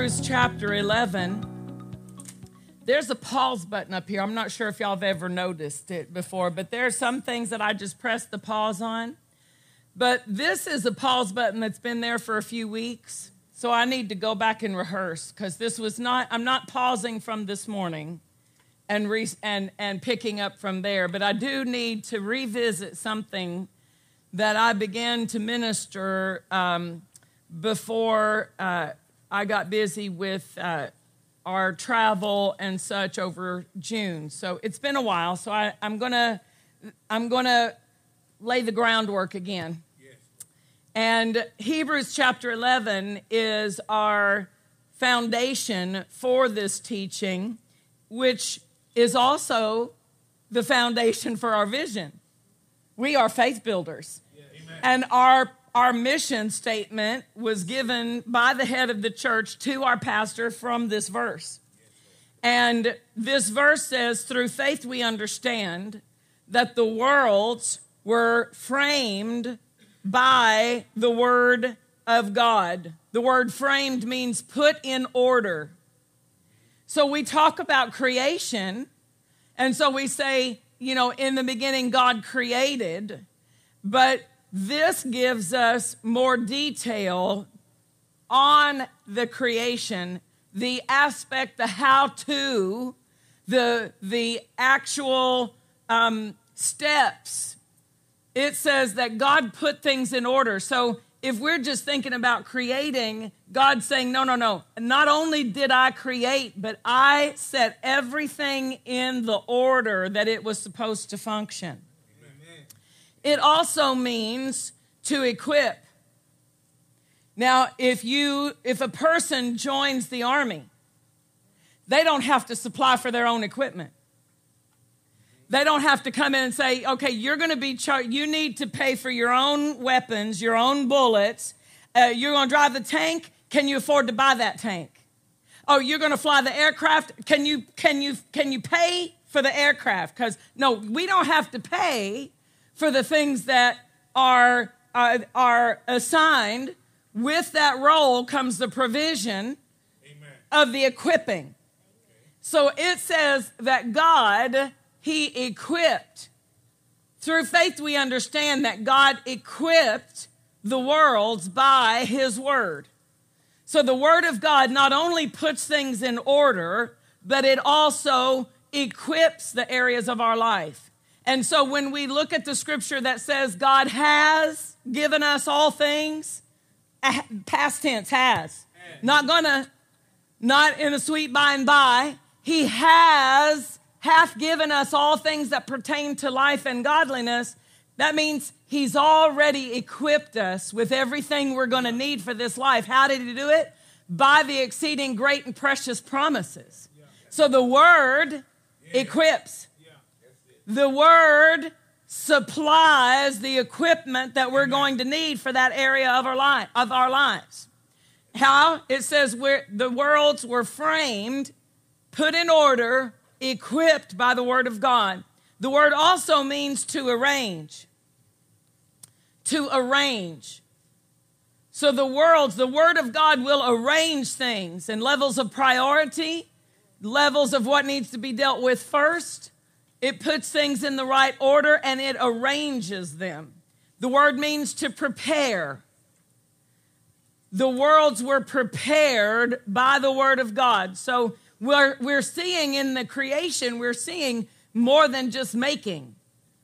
Hebrews chapter 11. There's a pause button up here. I'm not sure if y'all have ever noticed it before, but there are some things that I just press the pause on. But this is a pause button that's been there for a few weeks. So I need to go back and rehearse because this was not, I'm not pausing from this morning and, re, and, and picking up from there, but I do need to revisit something that I began to minister um, before uh, I got busy with uh, our travel and such over June. So it's been a while. So I, am gonna I'm gonna lay the groundwork again. Yes. And Hebrews chapter 11 is our foundation for this teaching, which is also the foundation for our vision. We are faith builders. And our our mission statement was given by the head of the church to our pastor from this verse. And this verse says, through faith we understand that the worlds were framed by the word of God. The word framed means put in order. So we talk about creation, and so we say, you know, in the beginning, God created, but this gives us more detail on the creation, the aspect, the how to, the, the actual um, steps. It says that God put things in order. So if we're just thinking about creating, God's saying, no, no, no. Not only did I create, but I set everything in the order that it was supposed to function. It also means to equip. Now, if you if a person joins the army, they don't have to supply for their own equipment. They don't have to come in and say, "Okay, you're going to be char- you need to pay for your own weapons, your own bullets. Uh, you're going to drive the tank. Can you afford to buy that tank? Oh, you're going to fly the aircraft. Can you can you can you pay for the aircraft? Because no, we don't have to pay for the things that are, uh, are assigned. With that role comes the provision Amen. of the equipping. So it says that God, He equipped. Through faith, we understand that God equipped the worlds by His Word. So the Word of God not only puts things in order, but it also equips the areas of our life. And so when we look at the scripture that says God has given us all things, past tense has, not gonna, not in a sweet by and by, He has, hath given us all things that pertain to life and godliness. That means He's already equipped us with everything we're gonna need for this life. How did He do it? By the exceeding great and precious promises. So the Word equips. The word supplies the equipment that we're going to need for that area of our life of our lives. How it says where the worlds were framed, put in order, equipped by the word of God. The word also means to arrange. To arrange. So the worlds, the word of God will arrange things and levels of priority, levels of what needs to be dealt with first, it puts things in the right order and it arranges them. The word means to prepare. The worlds were prepared by the word of God. So we're, we're seeing in the creation, we're seeing more than just making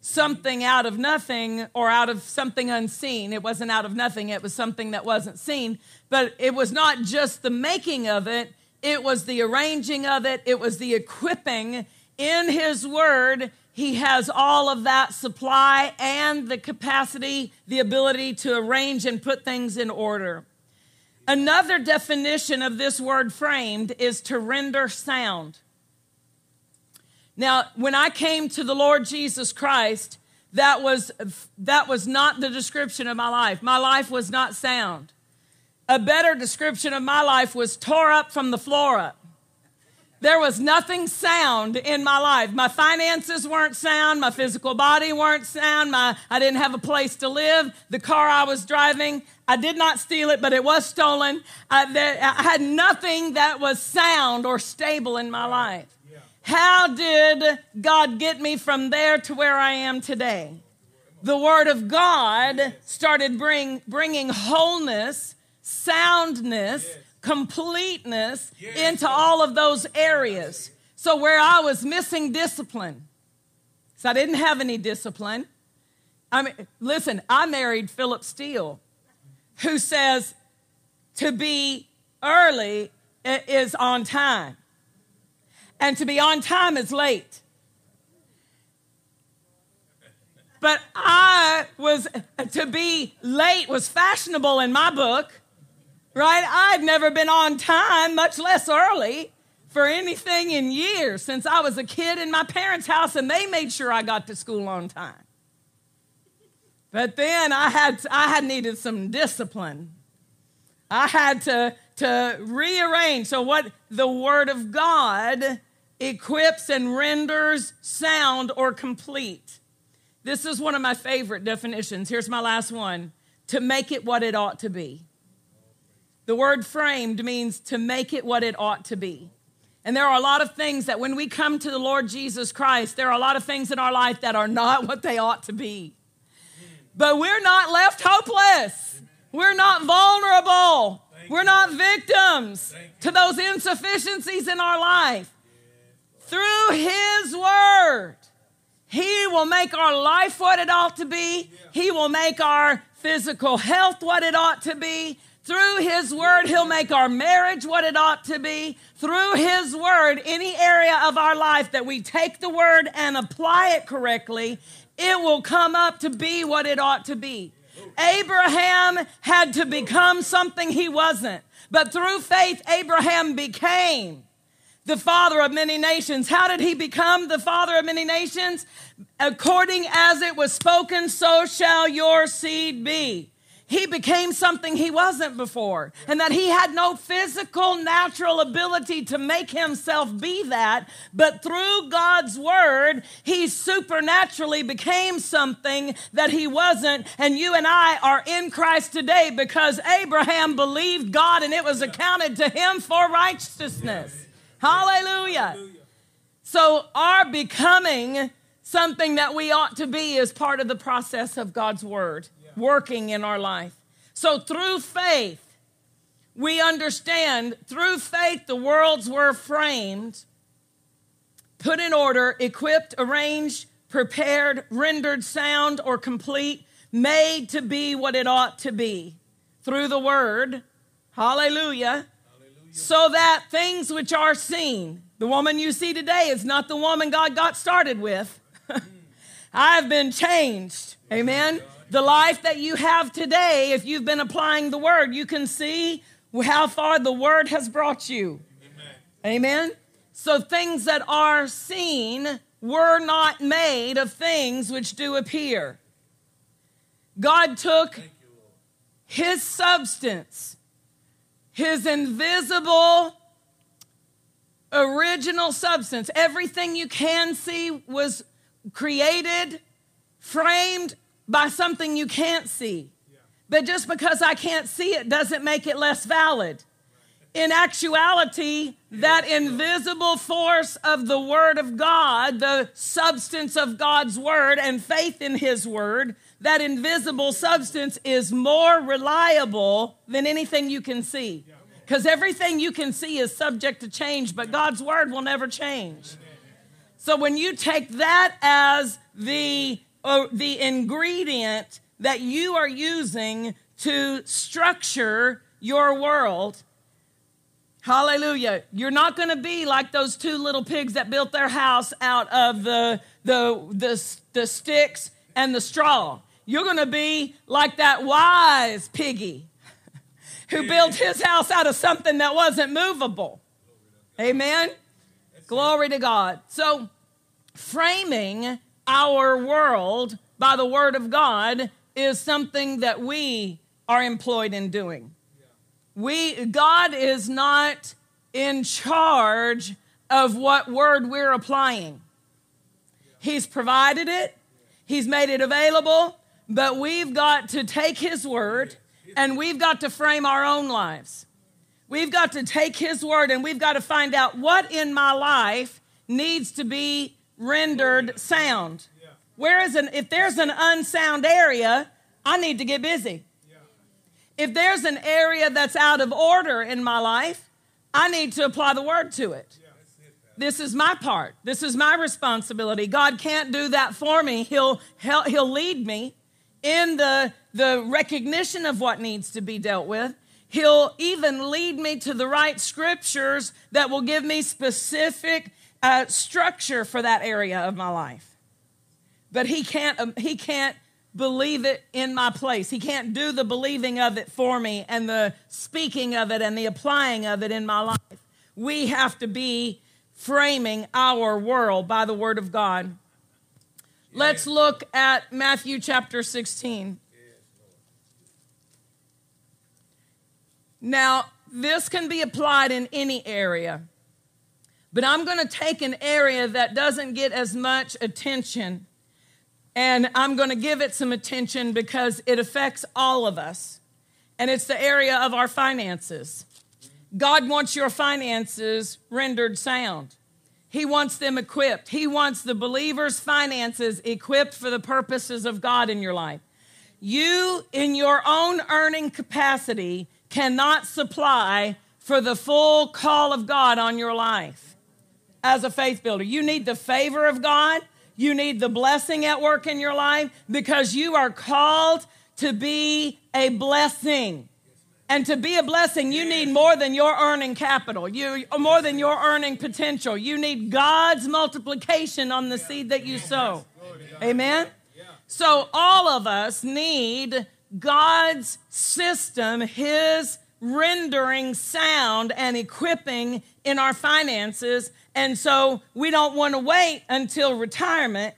something out of nothing or out of something unseen. It wasn't out of nothing, it was something that wasn't seen. But it was not just the making of it, it was the arranging of it, it was the equipping in His Word, He has all of that supply and the capacity, the ability to arrange and put things in order. Another definition of this word framed is to render sound. Now, when I came to the Lord Jesus Christ, that was, that was not the description of my life. My life was not sound. A better description of my life was tore up from the floor up. There was nothing sound in my life. My finances weren't sound. My physical body weren't sound. My, I didn't have a place to live. The car I was driving, I did not steal it, but it was stolen. I, there, I had nothing that was sound or stable in my life. How did God get me from there to where I am today? The Word of God started bring, bringing wholeness, soundness, completeness into all of those areas. So, where I was missing discipline, so I didn't have any discipline. I mean, listen, I married Philip Steele, who says to be early is on time and to be on time is late. But I was, to be late was fashionable in my book, right? I'd never been on time, much less early, for anything in years since I was a kid in my parents' house and they made sure I got to school on time. But then I had, I had needed some discipline. I had to, to rearrange. So, what the Word of God equips and renders sound or complete. This is one of my favorite definitions. Here's my last one to make it what it ought to be. The word framed means to make it what it ought to be. And there are a lot of things that when we come to the Lord Jesus Christ, there are a lot of things in our life that are not what they ought to be. But we're not left hopeless. We're not vulnerable. We're not victims to those insufficiencies in our life. Through His Word, He will make our life what it ought to be. He will make our physical health what it ought to be. Through His Word, He'll make our marriage what it ought to be. Through His Word, any area of our life that we take the Word and apply it correctly, it will come up to be what it ought to be. Abraham had to become something he wasn't, but through faith, Abraham became the father of many nations. How did he become the father of many nations? According as it was spoken, so shall your seed be. He became something he wasn't before, and that he had no physical, natural ability to make himself be that. But through God's word, he supernaturally became something that he wasn't. And you and I are in Christ today because Abraham believed God and it was accounted to him for righteousness. Hallelujah. So, our becoming something that we ought to be is part of the process of God's word working in our life. So, through faith, we understand through faith the worlds were framed, put in order, equipped, arranged, prepared, rendered sound or complete, made to be what it ought to be through the word. Hallelujah so that things which are seen, the woman you see today is not the woman God got started with. Hmm. I have been changed. Amen. The life that you have today, if you've been applying the word, you can see how far the word has brought you. Amen. Amen. So things that are seen were not made of things which do appear. God took his substance his invisible original substance. Everything you can see was created, framed by something you can't see. But just because I can't see it doesn't make it less valid. In actuality, that invisible force of the Word of God, the substance of God's Word and faith in His Word, that invisible substance is more reliable than anything you can see. Because everything you can see is subject to change, but God's word will never change. So when you take that as the, uh, the ingredient that you are using to structure your world, Hallelujah. You're not going to be like those two little pigs that built their house out of the, the, the, the sticks and the straw. You're going to be like that wise piggy who built his house out of something that wasn't movable. Amen. Glory to God. So, framing our world by the word of God is something that we are employed in doing. We God is not in charge of what word we're applying. He's provided it, He's made it available, but we've got to take His word and we've got to frame our own lives. We've got to take His word and we've got to find out what in my life needs to be rendered sound. Where is an, if there's an unsound area, I need to get busy. If there's an area that's out of order in my life, I need to apply the word to it. This is my part. This is my responsibility. God can't do that for me. He'll, he'll, he'll lead me in the, the recognition of what needs to be dealt with. He'll even lead me to the right scriptures that will give me specific uh, structure for that area of my life. But he can't, um, he can't believe it in my place. He can't do the believing of it for me and the speaking of it and the applying of it in my life. We have to be framing our world by the word of God. Let's look at Matthew chapter 16. Now, this can be applied in any area, but I'm going to take an area that doesn't get as much attention and I'm going to give it some attention because it affects all of us. And it's the area of our finances. God wants your finances rendered sound. He wants them equipped. He wants the believer's finances equipped for the purposes of God in your life. You, in your own earning capacity, cannot supply for the full call of God on your life as a faith builder. You need the favor of God you need the blessing at work in your life because you are called to be a blessing. And to be a blessing, you need more than your earning capital, you more than your earning potential. You need God's multiplication on the seed that you sow. Amen. So all of us need God's system, his rendering sound and equipping in our finances and so we don't want to wait until retirement.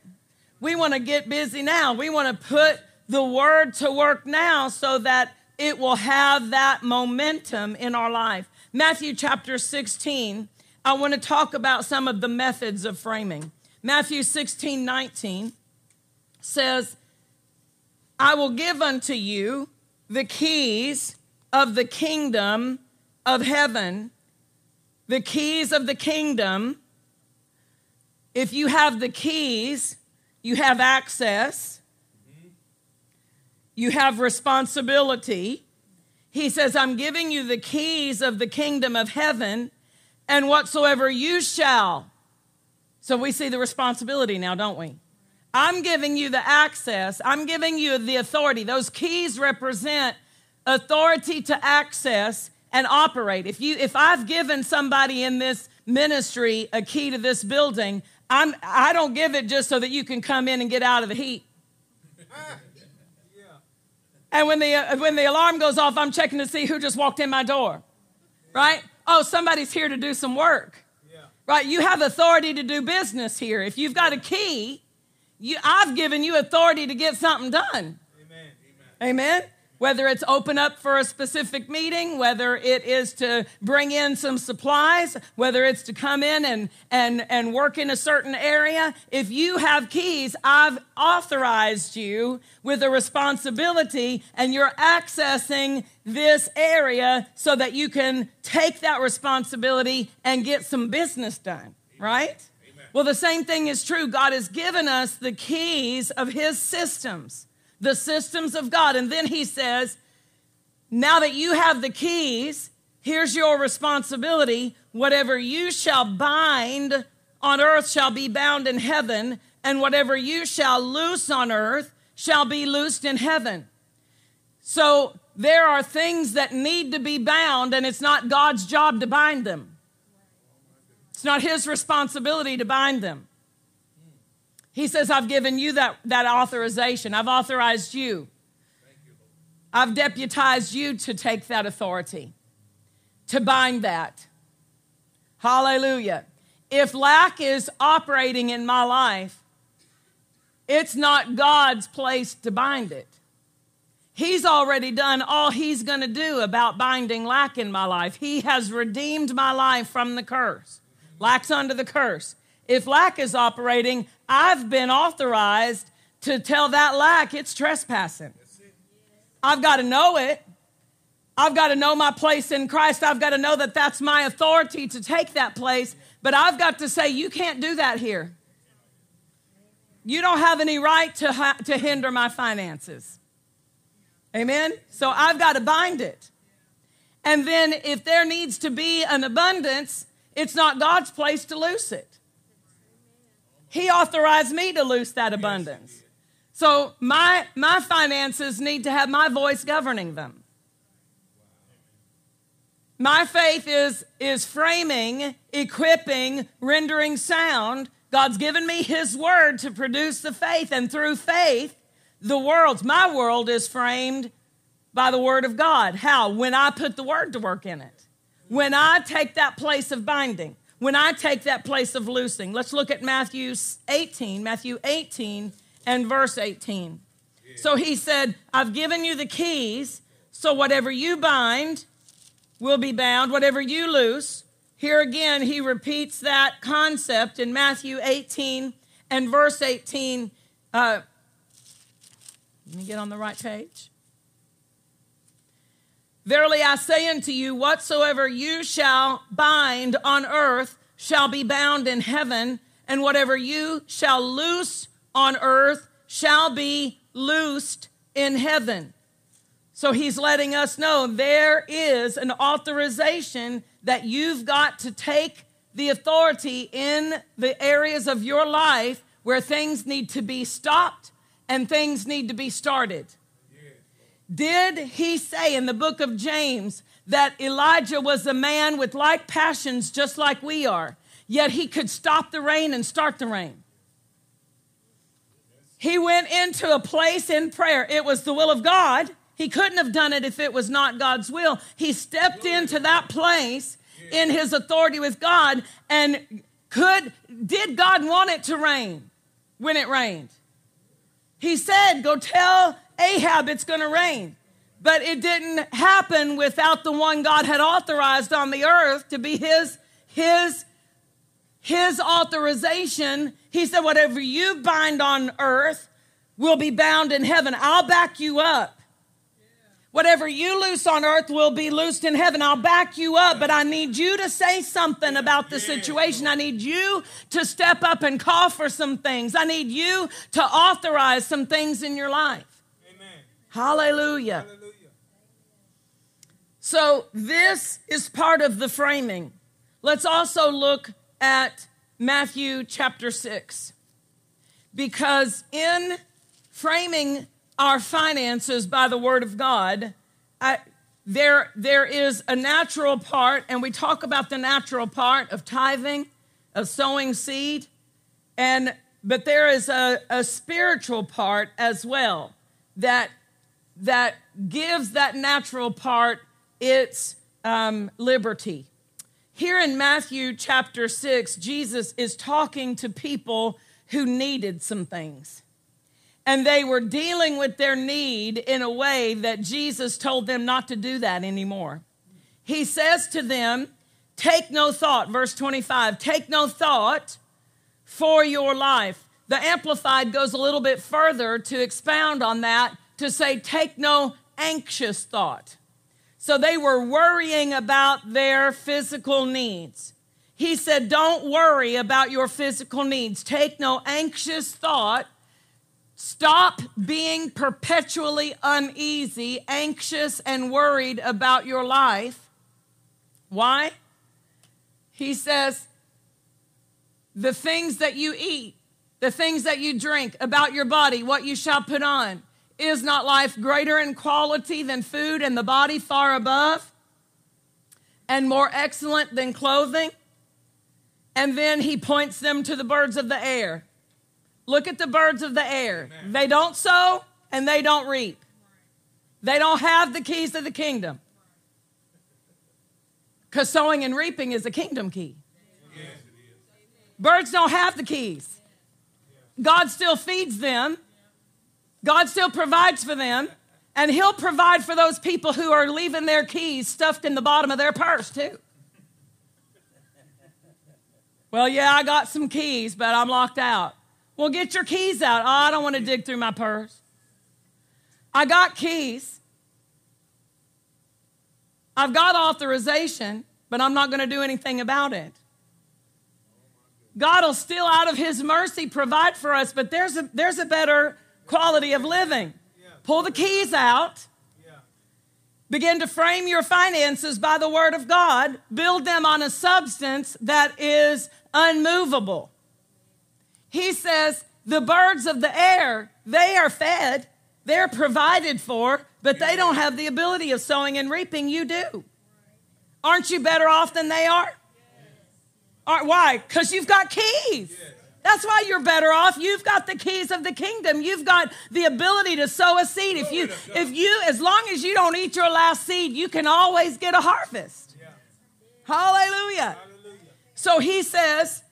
We want to get busy now. We want to put the word to work now so that it will have that momentum in our life. Matthew chapter 16, I want to talk about some of the methods of framing. Matthew 16, 19 says, I will give unto you the keys of the kingdom of heaven the keys of the kingdom. If you have the keys, you have access, mm-hmm. you have responsibility. He says, I'm giving you the keys of the kingdom of heaven, and whatsoever you shall. So we see the responsibility now, don't we? I'm giving you the access, I'm giving you the authority. Those keys represent authority to access and operate. If you if I've given somebody in this ministry a key to this building, I'm I don't give it just so that you can come in and get out of the heat. And when the uh, when the alarm goes off, I'm checking to see who just walked in my door. Right? Oh, somebody's here to do some work. Right? You have authority to do business here. If you've got a key, you, I've given you authority to get something done. Amen. Amen whether it's open up for a specific meeting, whether it is to bring in some supplies, whether it's to come in and, and, and work in a certain area. If you have keys, I've authorized you with a responsibility and you're accessing this area so that you can take that responsibility and get some business done, right? Amen. Well, the same thing is true. God has given us the keys of his systems the systems of God. And then he says, now that you have the keys, here's your responsibility. Whatever you shall bind on earth shall be bound in heaven, and whatever you shall loose on earth shall be loosed in heaven. So there are things that need to be bound, and it's not God's job to bind them. It's not his responsibility to bind them. He says, I've given you that, that authorization. I've authorized you. I've deputized you to take that authority, to bind that. Hallelujah. If lack is operating in my life, it's not God's place to bind it. He's already done all he's going to do about binding lack in my life. He has redeemed my life from the curse. Lack's under the curse. If lack is operating, I've been authorized to tell that lack it's trespassing. I've got to know it. I've got to know my place in Christ. I've got to know that that's my authority to take that place. But I've got to say, you can't do that here. You don't have any right to, to hinder my finances. Amen? So I've got to bind it. And then if there needs to be an abundance, it's not God's place to loose it. He authorized me to loose that abundance. So my, my finances need to have my voice governing them. My faith is, is framing, equipping, rendering sound. God's given me His word to produce the faith, and through faith, the world's, my world is framed by the word of God. How? When I put the word to work in it. When I take that place of binding. When I take that place of loosing. Let's look at Matthew 18, Matthew 18 and verse 18. So he said, I've given you the keys, so whatever you bind will be bound, whatever you loose. Here again, he repeats that concept in Matthew 18 and verse 18. Uh, let me get on the right page. Verily I say unto you, whatsoever you shall bind on earth shall be bound in heaven, and whatever you shall loose on earth shall be loosed in heaven. So he's letting us know there is an authorization that you've got to take the authority in the areas of your life where things need to be stopped and things need to be started. Did he say in the book of James that Elijah was a man with like passions just like we are, yet he could stop the rain and start the rain? He went into a place in prayer. It was the will of God. He couldn't have done it if it was not God's will. He stepped into that place in his authority with God and could did God want it to rain when it rained? He said, Go tell Ahab it's going to rain. But it didn't happen without the one God had authorized on the earth to be his, his, his authorization. He said, Whatever you bind on earth will be bound in heaven. I'll back you up. Whatever you loose on earth will be loosed in heaven. I'll back you up, but I need you to say something about the situation. I need you to step up and call for some things. I need you to authorize some things in your life. Hallelujah. Hallelujah. So, this is part of the framing. Let's also look at Matthew chapter 6. Because in framing our finances by the word of God, I, there, there is a natural part, and we talk about the natural part of tithing, of sowing seed, and but there is a, a spiritual part as well that that gives that natural part its um, liberty. Here in Matthew chapter 6, Jesus is talking to people who needed some things and they were dealing with their need in a way that Jesus told them not to do that anymore. He says to them, Take no thought, verse 25, take no thought for your life. The Amplified goes a little bit further to expound on that to say, Take no anxious thought. So they were worrying about their physical needs. He said, Don't worry about your physical needs. Take no anxious thought Stop being perpetually uneasy, anxious, and worried about your life. Why? He says, the things that you eat, the things that you drink, about your body, what you shall put on. Is not life greater in quality than food and the body far above? And more excellent than clothing? And then he points them to the birds of the air. Look at the birds of the air. Amen. They don't sow and they don't reap. They don't have the keys of the kingdom. Because sowing and reaping is a kingdom key. Birds don't have the keys. God still feeds them, God still provides for them, and He'll provide for those people who are leaving their keys stuffed in the bottom of their purse, too. Well, yeah, I got some keys, but I'm locked out. Well, get your keys out. Oh, I don't want to dig through my purse. I got keys. I've got authorization, but I'm not going to do anything about it. God will still, out of His mercy, provide for us, but there's a, there's a better quality of living. Pull the keys out. Begin to frame your finances by the Word of God. Build them on a substance that is unmovable. He says, the birds of the air, they are fed, they're provided for, but they don't have the ability of sowing and reaping. You do. Aren't you better off than they are? Why? Because you've got keys. That's why you're better off. You've got the keys of the kingdom. You've got the ability to sow a seed. If you, if you, as long as you don't eat your last seed, you can always get a harvest. Hallelujah. So he says,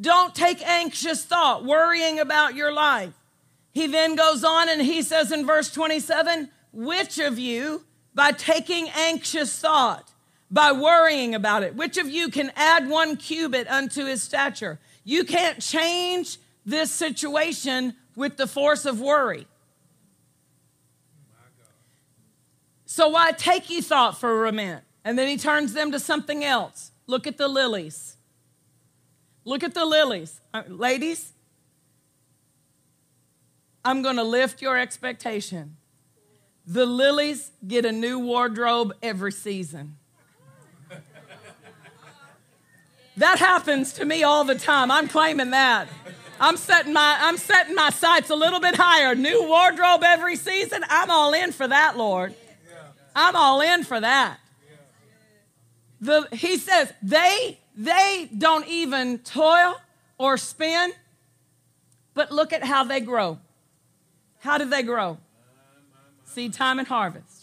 don't take anxious thought, worrying about your life. He then goes on and he says in verse 27 which of you, by taking anxious thought, by worrying about it, which of you can add one cubit unto his stature? You can't change this situation with the force of worry. So why take ye thought for a minute? And then he turns them to something else. Look at the lilies. Look at the lilies. Uh, ladies, I'm going to lift your expectation. The lilies get a new wardrobe every season. That happens to me all the time. I'm claiming that. I'm setting my I'm setting my sights a little bit higher. New wardrobe every season. I'm all in for that, Lord. I'm all in for that. The, he says they they don't even toil or spin, but look at how they grow. How do they grow? Seed time and harvest.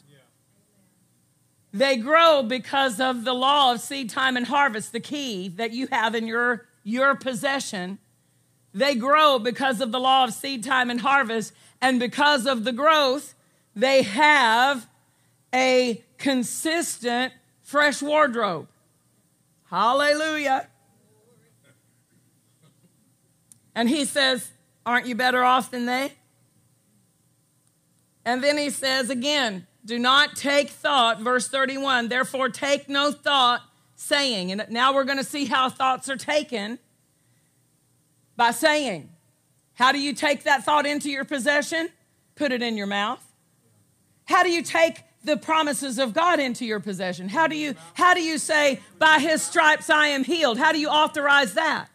They grow because of the law of seed time and harvest, the key that you have in your, your possession. They grow because of the law of seed time and harvest, and because of the growth, they have a consistent fresh wardrobe. Hallelujah. And he says, Aren't you better off than they? And then he says again, Do not take thought, verse 31, therefore take no thought, saying. And now we're going to see how thoughts are taken by saying. How do you take that thought into your possession? Put it in your mouth. How do you take the promises of God into your possession? How do you how do you say by his stripes I am healed? How do you authorize that?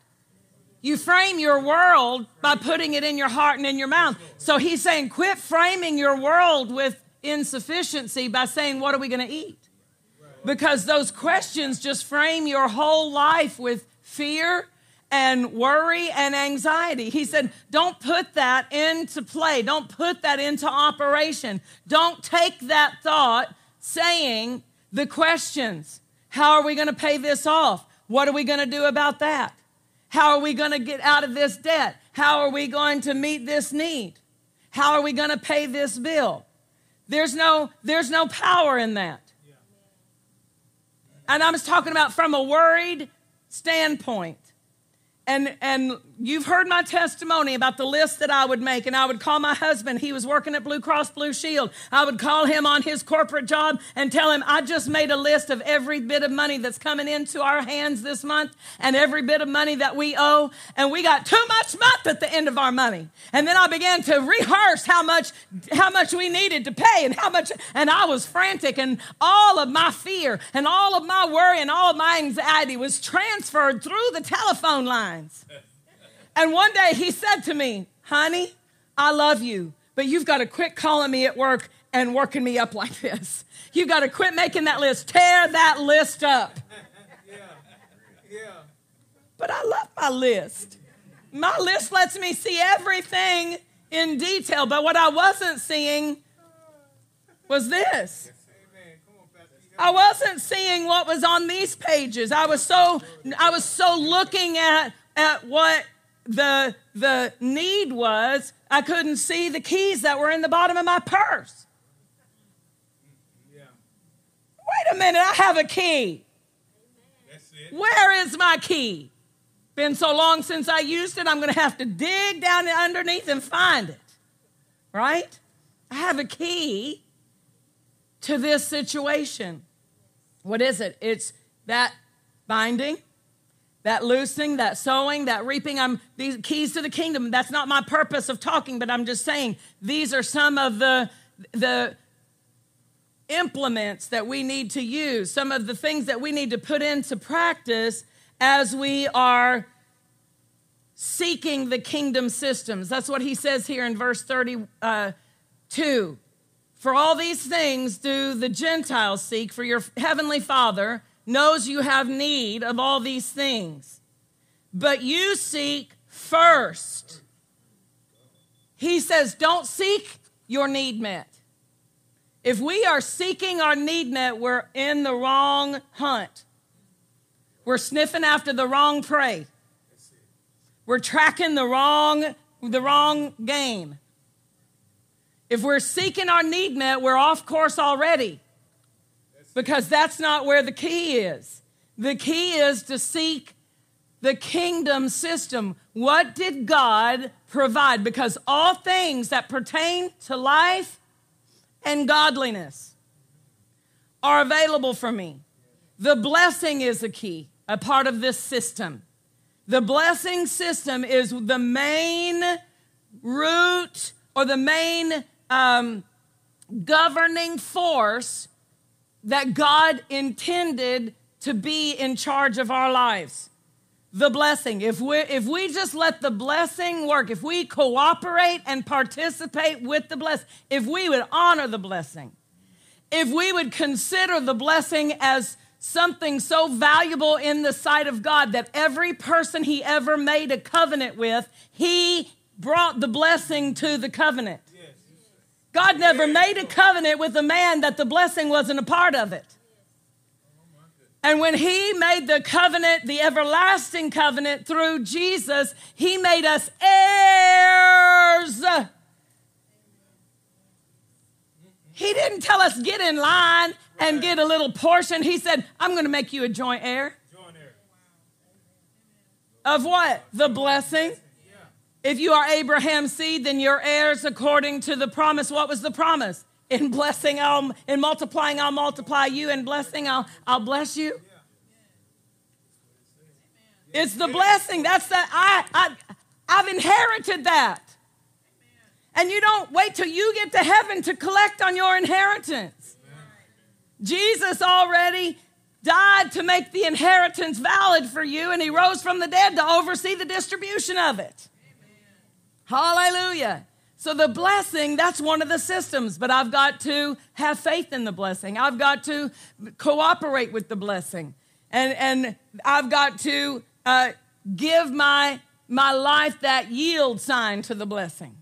You frame your world by putting it in your heart and in your mouth. So he's saying quit framing your world with insufficiency by saying what are we going to eat? Because those questions just frame your whole life with fear and worry and anxiety. He said, Don't put that into play. Don't put that into operation. Don't take that thought saying the questions How are we going to pay this off? What are we going to do about that? How are we going to get out of this debt? How are we going to meet this need? How are we going to pay this bill? There's no, there's no power in that. And I'm just talking about from a worried standpoint and and you've heard my testimony about the list that I would make and I would call my husband. He was working at Blue Cross Blue Shield. I would call him on his corporate job and tell him I just made a list of every bit of money that's coming into our hands this month and every bit of money that we owe and we got too much month at the end of our money. And then I began to rehearse how much how much we needed to pay and how much and I was frantic and all of my fear and all of my worry and all of my anxiety was transferred through the telephone line and one day he said to me, Honey, I love you, but you've got to quit calling me at work and working me up like this. You've got to quit making that list. Tear that list up. Yeah. Yeah. But I love my list. My list lets me see everything in detail, but what I wasn't seeing was this. I wasn't seeing what was on these pages. I was so I was so looking at at what the the need was. I couldn't see the keys that were in the bottom of my purse. Wait a minute, I have a key. Where is my key? Been so long since I used it, I'm going to have to dig down underneath and find it. Right? I have a key to this situation. What is it? It's that binding, that loosing, that sowing, that reaping. I'm these keys to the kingdom. That's not my purpose of talking, but I'm just saying these are some of the the implements that we need to use, some of the things that we need to put into practice as we are seeking the kingdom systems. That's what he says here in verse 32. Uh, for all these things do the Gentiles seek, for your heavenly Father knows you have need of all these things. But you seek first. He says, don't seek your need met. If we are seeking our need met, we're in the wrong hunt. We're sniffing after the wrong prey. We're tracking the wrong, the wrong game. If we're seeking our need met, we're off course already. Because that's not where the key is. The key is to seek the kingdom system. What did God provide? Because all things that pertain to life and godliness are available for me. The blessing is a key, a part of this system. The blessing system is the main root or the main um, governing force that God intended to be in charge of our lives. The blessing. If we if we just let the blessing work, if we cooperate and participate with the blessing, if we would honor the blessing, if we would consider the blessing as something so valuable in the sight of God that every person he ever made a covenant with, he brought the blessing to the covenant. God never made a covenant with a man that the blessing wasn't a part of it. And when he made the covenant, the everlasting covenant through Jesus, he made us heirs. He didn't tell us get in line and get a little portion. He said, I'm going to make you a joint heir. Of what? The blessing. If you are Abraham's seed, then you're heirs according to the promise. What was the promise? In blessing, I'll in multiplying, I'll multiply you. In blessing, I'll I'll bless you. It's the blessing. That's that I, I I've inherited that. And you don't wait till you get to heaven to collect on your inheritance. Jesus already died to make the inheritance valid for you, and he rose from the dead to oversee the distribution of it. Hallelujah. So the blessing, that's one of the systems, but I've got to have faith in the blessing. I've got to cooperate with the blessing. And, and I've got to uh, give my, my life that yield sign to the blessing.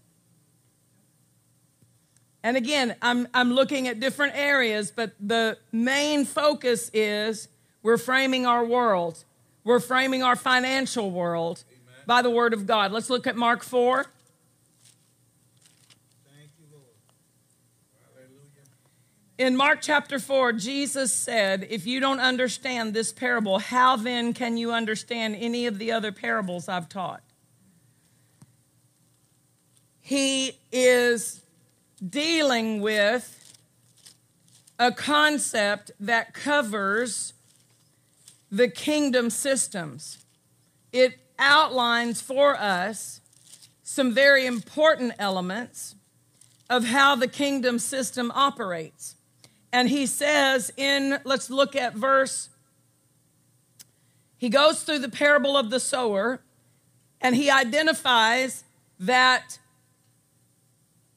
And again, I'm, I'm looking at different areas, but the main focus is we're framing our world. We're framing our financial world Amen. by the Word of God. Let's look at Mark 4. In Mark chapter 4, Jesus said, If you don't understand this parable, how then can you understand any of the other parables I've taught? He is dealing with a concept that covers the kingdom systems. It outlines for us some very important elements of how the kingdom system operates. And he says in, let's look at verse, he goes through the parable of the sower and he identifies that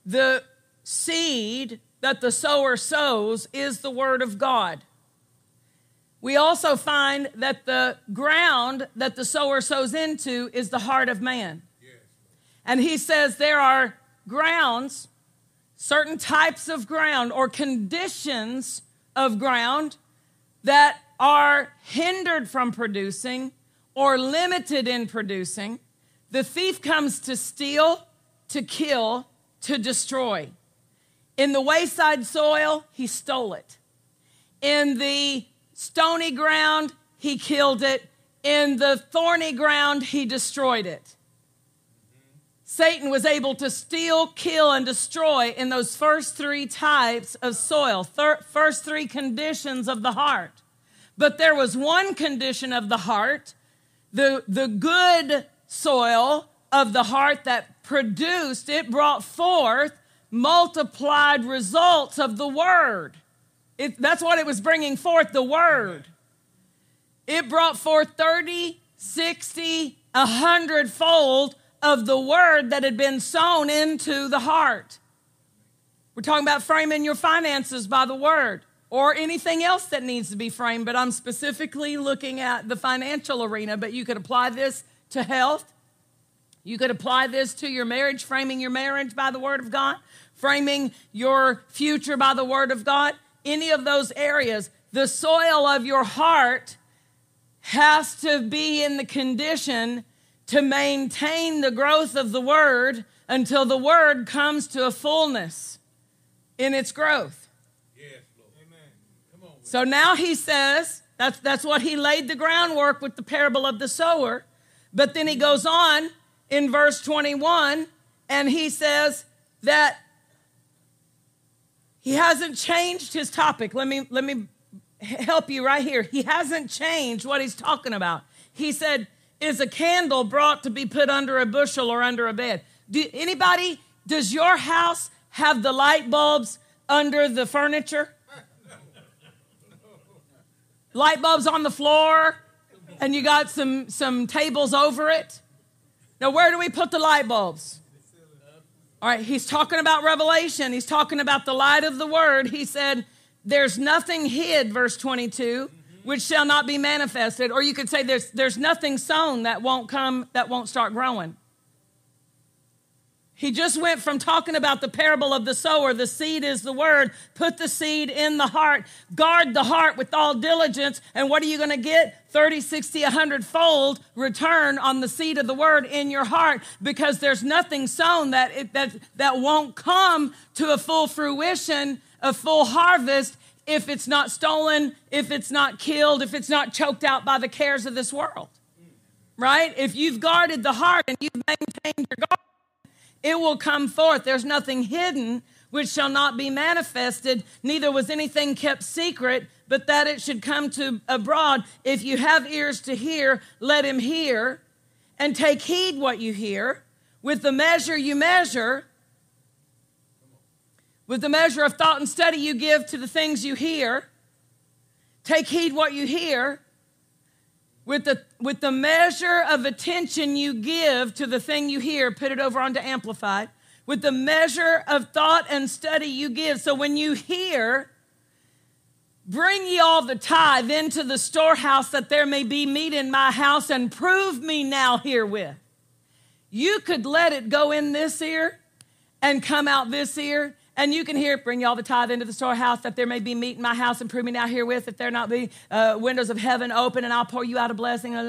the seed that the sower sows is the word of God. We also find that the ground that the sower sows into is the heart of man. And he says there are grounds certain types of ground or conditions of ground that are hindered from producing or limited in producing, the thief comes to steal, to kill, to destroy. In the wayside soil, he stole it. In the stony ground, he killed it. In the thorny ground, he destroyed it. Satan was able to steal, kill, and destroy in those first three types of soil, thir- first three conditions of the heart. But there was one condition of the heart, the, the good soil of the heart that produced, it brought forth multiplied results of the word. It, that's what it was bringing forth the word. It brought forth 30, 60, 100 fold of the word that had been sown into the heart. We're talking about framing your finances by the word or anything else that needs to be framed, but I'm specifically looking at the financial arena. But you could apply this to health. You could apply this to your marriage, framing your marriage by the word of God, framing your future by the word of God. Any of those areas, the soil of your heart has to be in the condition to maintain the growth of the word until the word comes to a fullness in its growth. Yes, Lord. Amen. Come on. So now he says, that's, that's what he laid the groundwork with the parable of the sower. But then he goes on in verse 21 and he says that he hasn't changed his topic. Let me, let me help you right here. He hasn't changed what he's talking about. He said, is a candle brought to be put under a bushel or under a bed? Do anybody, does your house have the light bulbs under the furniture? Light bulbs on the floor, and you got some, some tables over it? Now, where do we put the light bulbs? All right, he's talking about revelation. He's talking about the light of the word. He said, There's nothing hid, verse 22 which shall not be manifested. Or you could say there's, there's nothing sown that won't come, that won't start growing. He just went from talking about the parable of the sower, the seed is the word, put the seed in the heart, guard the heart with all diligence, and what are you going to get? 30, 60, 100 fold return on the seed of the word in your heart because there's nothing sown that, it, that, that won't come to a full fruition, a full harvest if it's not stolen, if it's not killed, if it's not choked out by the cares of this world. Right? If you've guarded the heart and you've maintained your garden, it will come forth. There's nothing hidden which shall not be manifested, neither was anything kept secret, but that it should come to abroad. If you have ears to hear, let him hear, and take heed what you hear. With the measure you measure, with the measure of thought and study you give to the things you hear, take heed what you hear. With the, with the measure of attention you give to the thing you hear, put it over onto amplified. With the measure of thought and study you give. So when you hear, bring ye all the tithe into the storehouse that there may be meat in my house and prove me now herewith. You could let it go in this ear and come out this ear and you can hear, bring y'all the tithe into the storehouse that there may be meat in my house and prove me now herewith if there not be uh, windows of heaven open and I'll pour you out a blessing. Because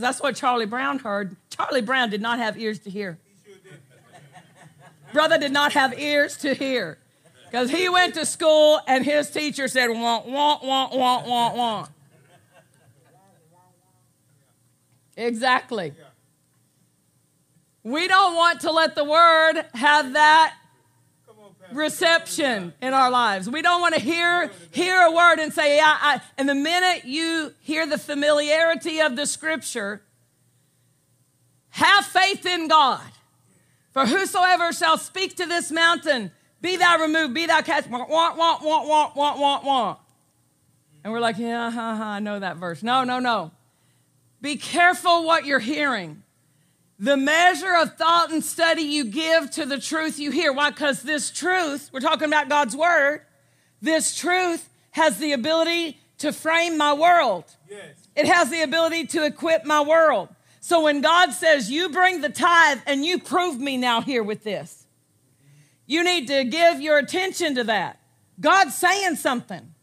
that's what Charlie Brown heard. Charlie Brown did not have ears to hear. Brother did not have ears to hear. Because he went to school and his teacher said, want, want, want, want, want, want. Exactly. We don't want to let the word have that reception in our lives. We don't want to hear hear a word and say, yeah, I, and the minute you hear the familiarity of the scripture, have faith in God. For whosoever shall speak to this mountain, be thou removed, be thou cast, want, want, want, want, want, want, want. And we're like, yeah, ha, ha, I know that verse. No, no, no. Be careful what you're hearing. The measure of thought and study you give to the truth you hear. Why? Because this truth, we're talking about God's word, this truth has the ability to frame my world. Yes. It has the ability to equip my world. So when God says, You bring the tithe and you prove me now here with this, you need to give your attention to that. God's saying something.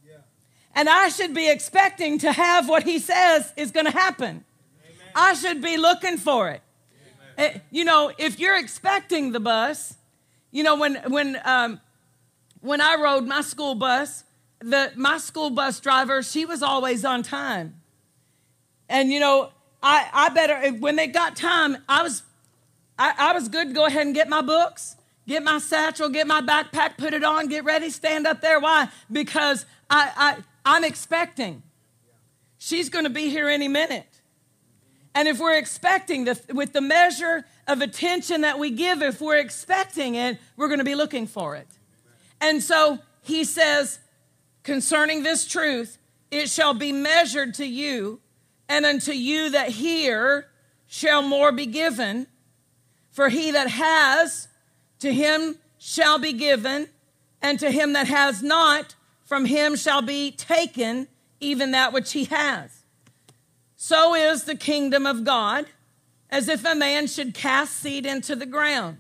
And I should be expecting to have what He says is going to happen. Amen. I should be looking for it. Eh, you know, if you're expecting the bus, you know, when, when, um, when I rode my school bus, the, my school bus driver, she was always on time. And, you know, I, I better, when they got time, I was, I, I was good to go ahead and get my books, get my satchel, get my backpack, put it on, get ready, stand up there. Why? Because I, I, I'm expecting. She's going to be here any minute. And if we're expecting, the, with the measure of attention that we give, if we're expecting it, we're going to be looking for it. And so he says, concerning this truth, it shall be measured to you and unto you that hear shall more be given. For he that has, to him shall be given, and to him that has not, from him shall be taken even that which he has. So is the kingdom of God, as if a man should cast seed into the ground.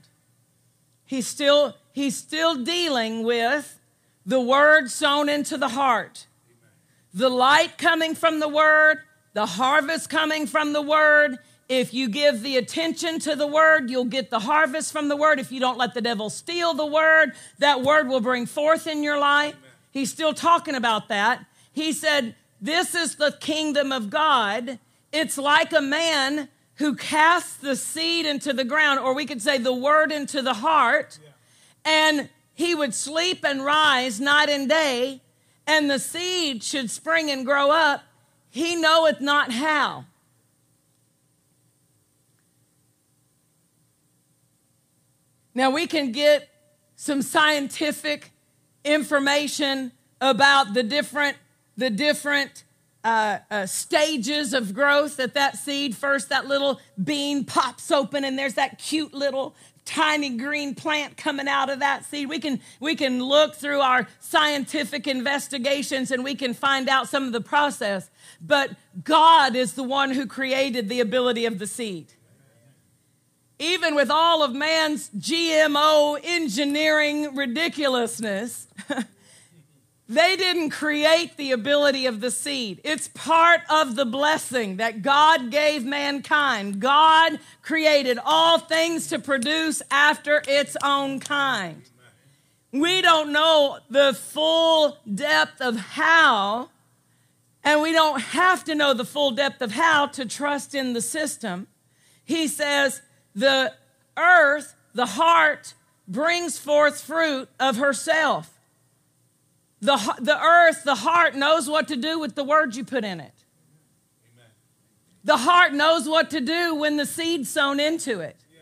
He's still, he's still dealing with the word sown into the heart, the light coming from the word, the harvest coming from the word. If you give the attention to the word, you'll get the harvest from the word. If you don't let the devil steal the word, that word will bring forth in your life. He's still talking about that. He said, This is the kingdom of God. It's like a man who casts the seed into the ground, or we could say the word into the heart, yeah. and he would sleep and rise night and day, and the seed should spring and grow up he knoweth not how. Now, we can get some scientific information about the different, the different uh, uh, stages of growth that that seed first that little bean pops open and there's that cute little tiny green plant coming out of that seed. We can, we can look through our scientific investigations and we can find out some of the process. But God is the one who created the ability of the seed. Even with all of man's GMO engineering ridiculousness, They didn't create the ability of the seed. It's part of the blessing that God gave mankind. God created all things to produce after its own kind. We don't know the full depth of how, and we don't have to know the full depth of how to trust in the system. He says, the earth, the heart, brings forth fruit of herself. The, the earth, the heart knows what to do with the words you put in it. Amen. The heart knows what to do when the seed's sown into it. Yeah.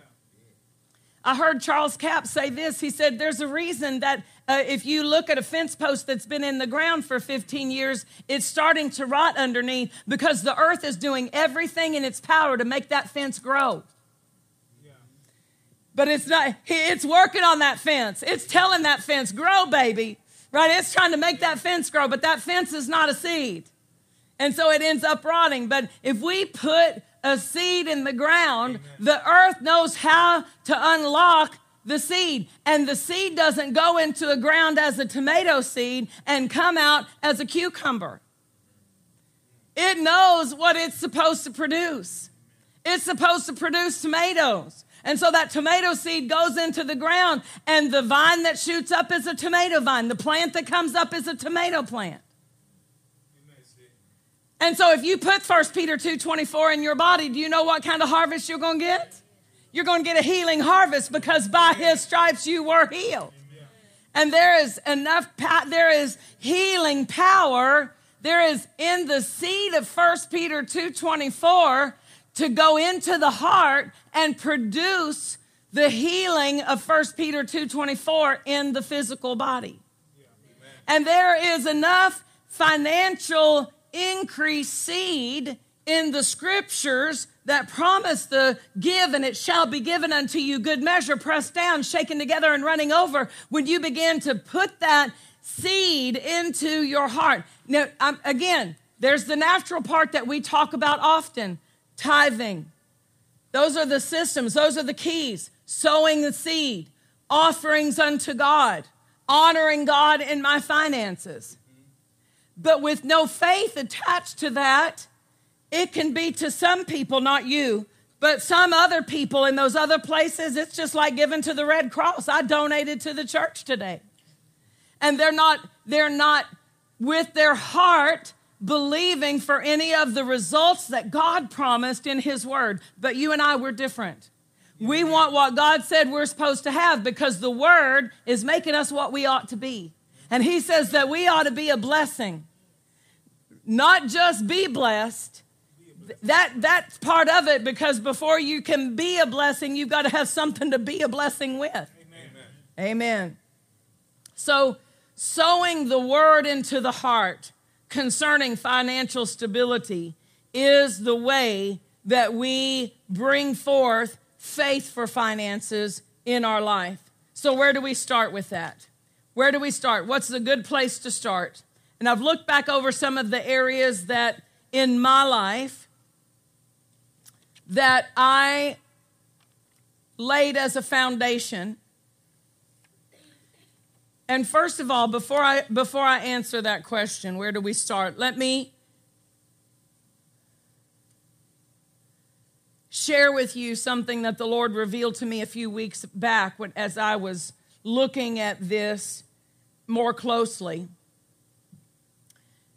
I heard Charles Capps say this. He said, There's a reason that uh, if you look at a fence post that's been in the ground for 15 years, it's starting to rot underneath because the earth is doing everything in its power to make that fence grow. But it's not, it's working on that fence. It's telling that fence, grow, baby right? It's trying to make that fence grow, but that fence is not a seed. And so it ends up rotting. But if we put a seed in the ground, Amen. the earth knows how to unlock the seed. And the seed doesn't go into the ground as a tomato seed and come out as a cucumber. It knows what it's supposed to produce. It's supposed to produce tomatoes. And so that tomato seed goes into the ground, and the vine that shoots up is a tomato vine. The plant that comes up is a tomato plant. And so if you put 1 Peter 2:24 in your body, do you know what kind of harvest you're going to get? You're going to get a healing harvest because by his stripes you were healed. And there is enough there is healing power there is in the seed of 1 Peter 2:24 to go into the heart and produce the healing of 1 Peter 2:24 in the physical body. And there is enough financial increase seed in the scriptures that promise the give and it shall be given unto you. Good measure pressed down shaken together and running over. When you begin to put that seed into your heart. Now again there's the natural part that we talk about often tithing, Those are the systems, those are the keys. Sowing the seed, offerings unto God, honoring God in my finances. But with no faith attached to that, it can be to some people, not you, but some other people in those other places, it's just like giving to the Red Cross. I donated to the church today. And they're not, they're not with their heart believing for any of the results that God promised in His Word. But you and I, we're different. We want what God said we're supposed to have because the Word is making us what we ought to be. And He says that we ought to be a blessing, not just be blessed. That, that's part of it because before you can be a blessing, you've got to have something to be a blessing with. Amen. Amen. So, sowing the word into the heart concerning financial stability is the way that we bring forth faith for finances in our life. So, where do we start with that? Where do we start? What's a good place to start? And I've looked back over some of the areas that in my life that I laid as a foundation. And first of all, before I before I answer that question, where do we start? Let me share with you something that the Lord revealed to me a few weeks back when, as I was looking at this more closely.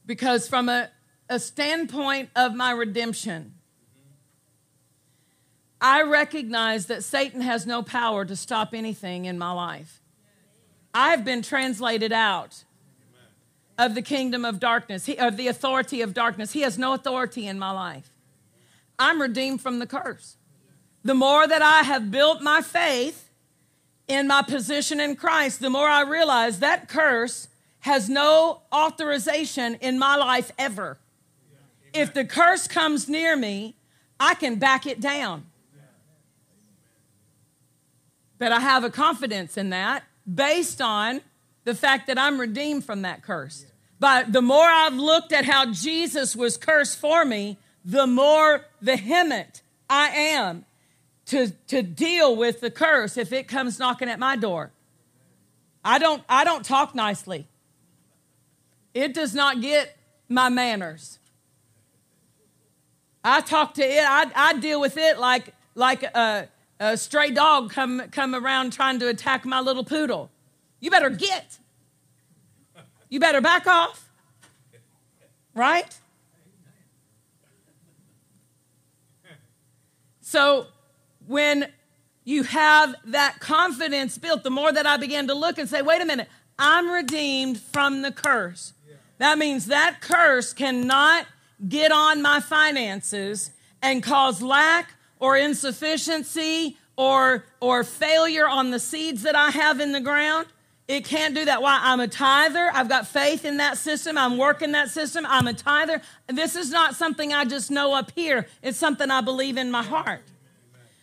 Because, from a, a standpoint of my redemption, I recognize that Satan has no power to stop anything in my life. I've been translated out of the kingdom of darkness, of the authority of darkness. He has no authority in my life. I'm redeemed from the curse. The more that I have built my faith in my position in Christ, the more I realize that curse has no authorization in my life ever. If the curse comes near me, I can back it down. But I have a confidence in that based on the fact that I'm redeemed from that curse. But the more I've looked at how Jesus was cursed for me, the more vehement I am to, to deal with the curse if it comes knocking at my door. I don't, I don't talk nicely. It does not get my manners. I talk to it, I, I deal with it like, like a, a stray dog come, come around trying to attack my little poodle. You better get. You better back off. Right? So when you have that confidence built, the more that I began to look and say, wait a minute, I'm redeemed from the curse. That means that curse cannot get on my finances and cause lack or insufficiency or, or failure on the seeds that I have in the ground. It can't do that. Why? I'm a tither. I've got faith in that system. I'm working that system. I'm a tither. This is not something I just know up here. It's something I believe in my heart.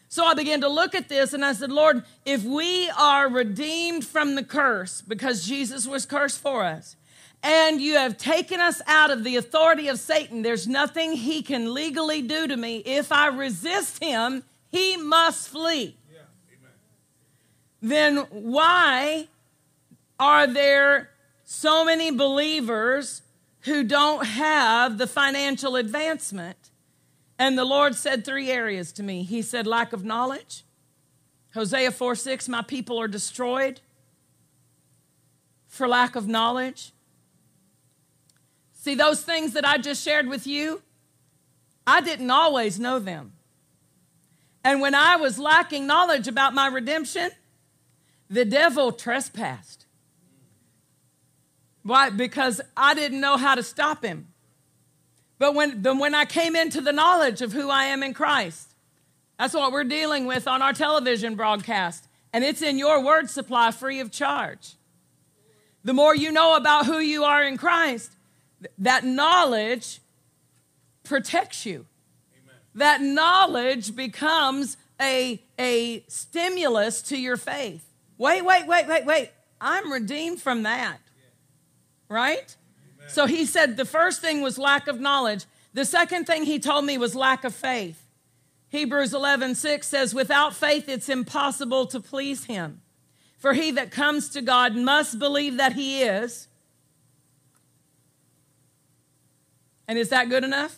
So I began to look at this and I said, Lord, if we are redeemed from the curse because Jesus was cursed for us, and you have taken us out of the authority of Satan, there's nothing he can legally do to me. If I resist him, he must flee. Yeah, then why are there so many believers who don't have the financial advancement? And the Lord said three areas to me. He said, lack of knowledge. Hosea 4 6, my people are destroyed for lack of knowledge. See, those things that I just shared with you, I didn't always know them. And when I was lacking knowledge about my redemption, the devil trespassed. Why? Because I didn't know how to stop him. But when, but when I came into the knowledge of who I am in Christ, that's what we're dealing with on our television broadcast. And it's in your word supply free of charge. The more you know about who you are in Christ, that knowledge protects you. Amen. That knowledge becomes a, a stimulus to your faith. Wait, wait, wait, wait, wait. I'm redeemed from that. Right? Amen. So he said the first thing was lack of knowledge. The second thing he told me was lack of faith. Hebrews 11, 6 says, Without faith, it's impossible to please him. For he that comes to God must believe that he is. And is that good enough?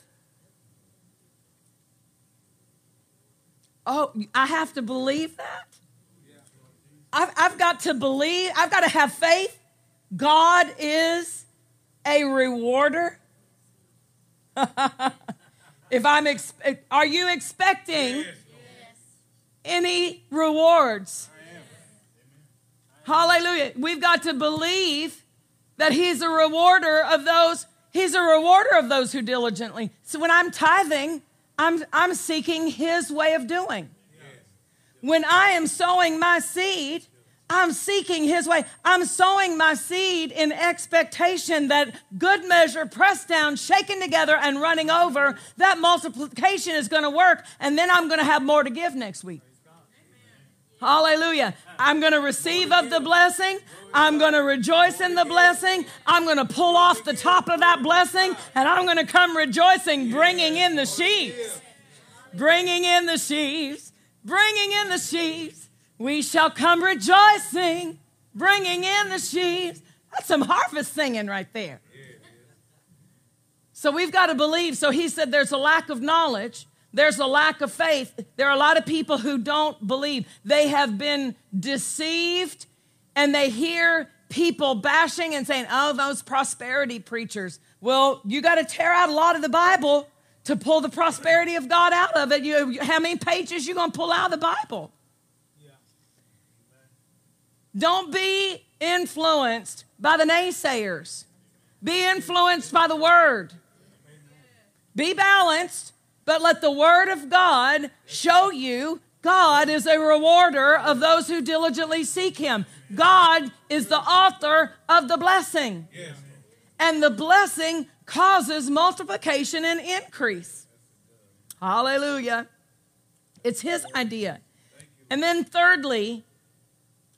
Oh, I have to believe that? I've, I've got to believe, I've got to have faith. God is a rewarder. if I'm, ex- are you expecting yes. any rewards? Hallelujah. We've got to believe that He's a rewarder of those, He's a rewarder of those who diligently. So when I'm tithing, I'm, I'm seeking His way of doing. When I am sowing my seed, I'm seeking his way. I'm sowing my seed in expectation that good measure, pressed down, shaken together, and running over, that multiplication is going to work. And then I'm going to have more to give next week. Hallelujah. I'm going to receive of the blessing. I'm going to rejoice in the blessing. I'm going to pull off the top of that blessing and I'm going to come rejoicing, bringing in the sheaves. Bringing in the sheaves. Bringing in the sheaves. We shall come rejoicing, bringing in the sheaves. That's some harvest singing right there. So we've got to believe. So he said there's a lack of knowledge, there's a lack of faith. There are a lot of people who don't believe. They have been deceived and they hear people bashing and saying, oh, those prosperity preachers. Well, you got to tear out a lot of the Bible to pull the prosperity of God out of it. You, how many pages you going to pull out of the Bible? Don't be influenced by the naysayers. Be influenced by the word. Be balanced, but let the word of God show you God is a rewarder of those who diligently seek him. God is the author of the blessing. And the blessing causes multiplication and increase. Hallelujah. It's his idea. And then, thirdly,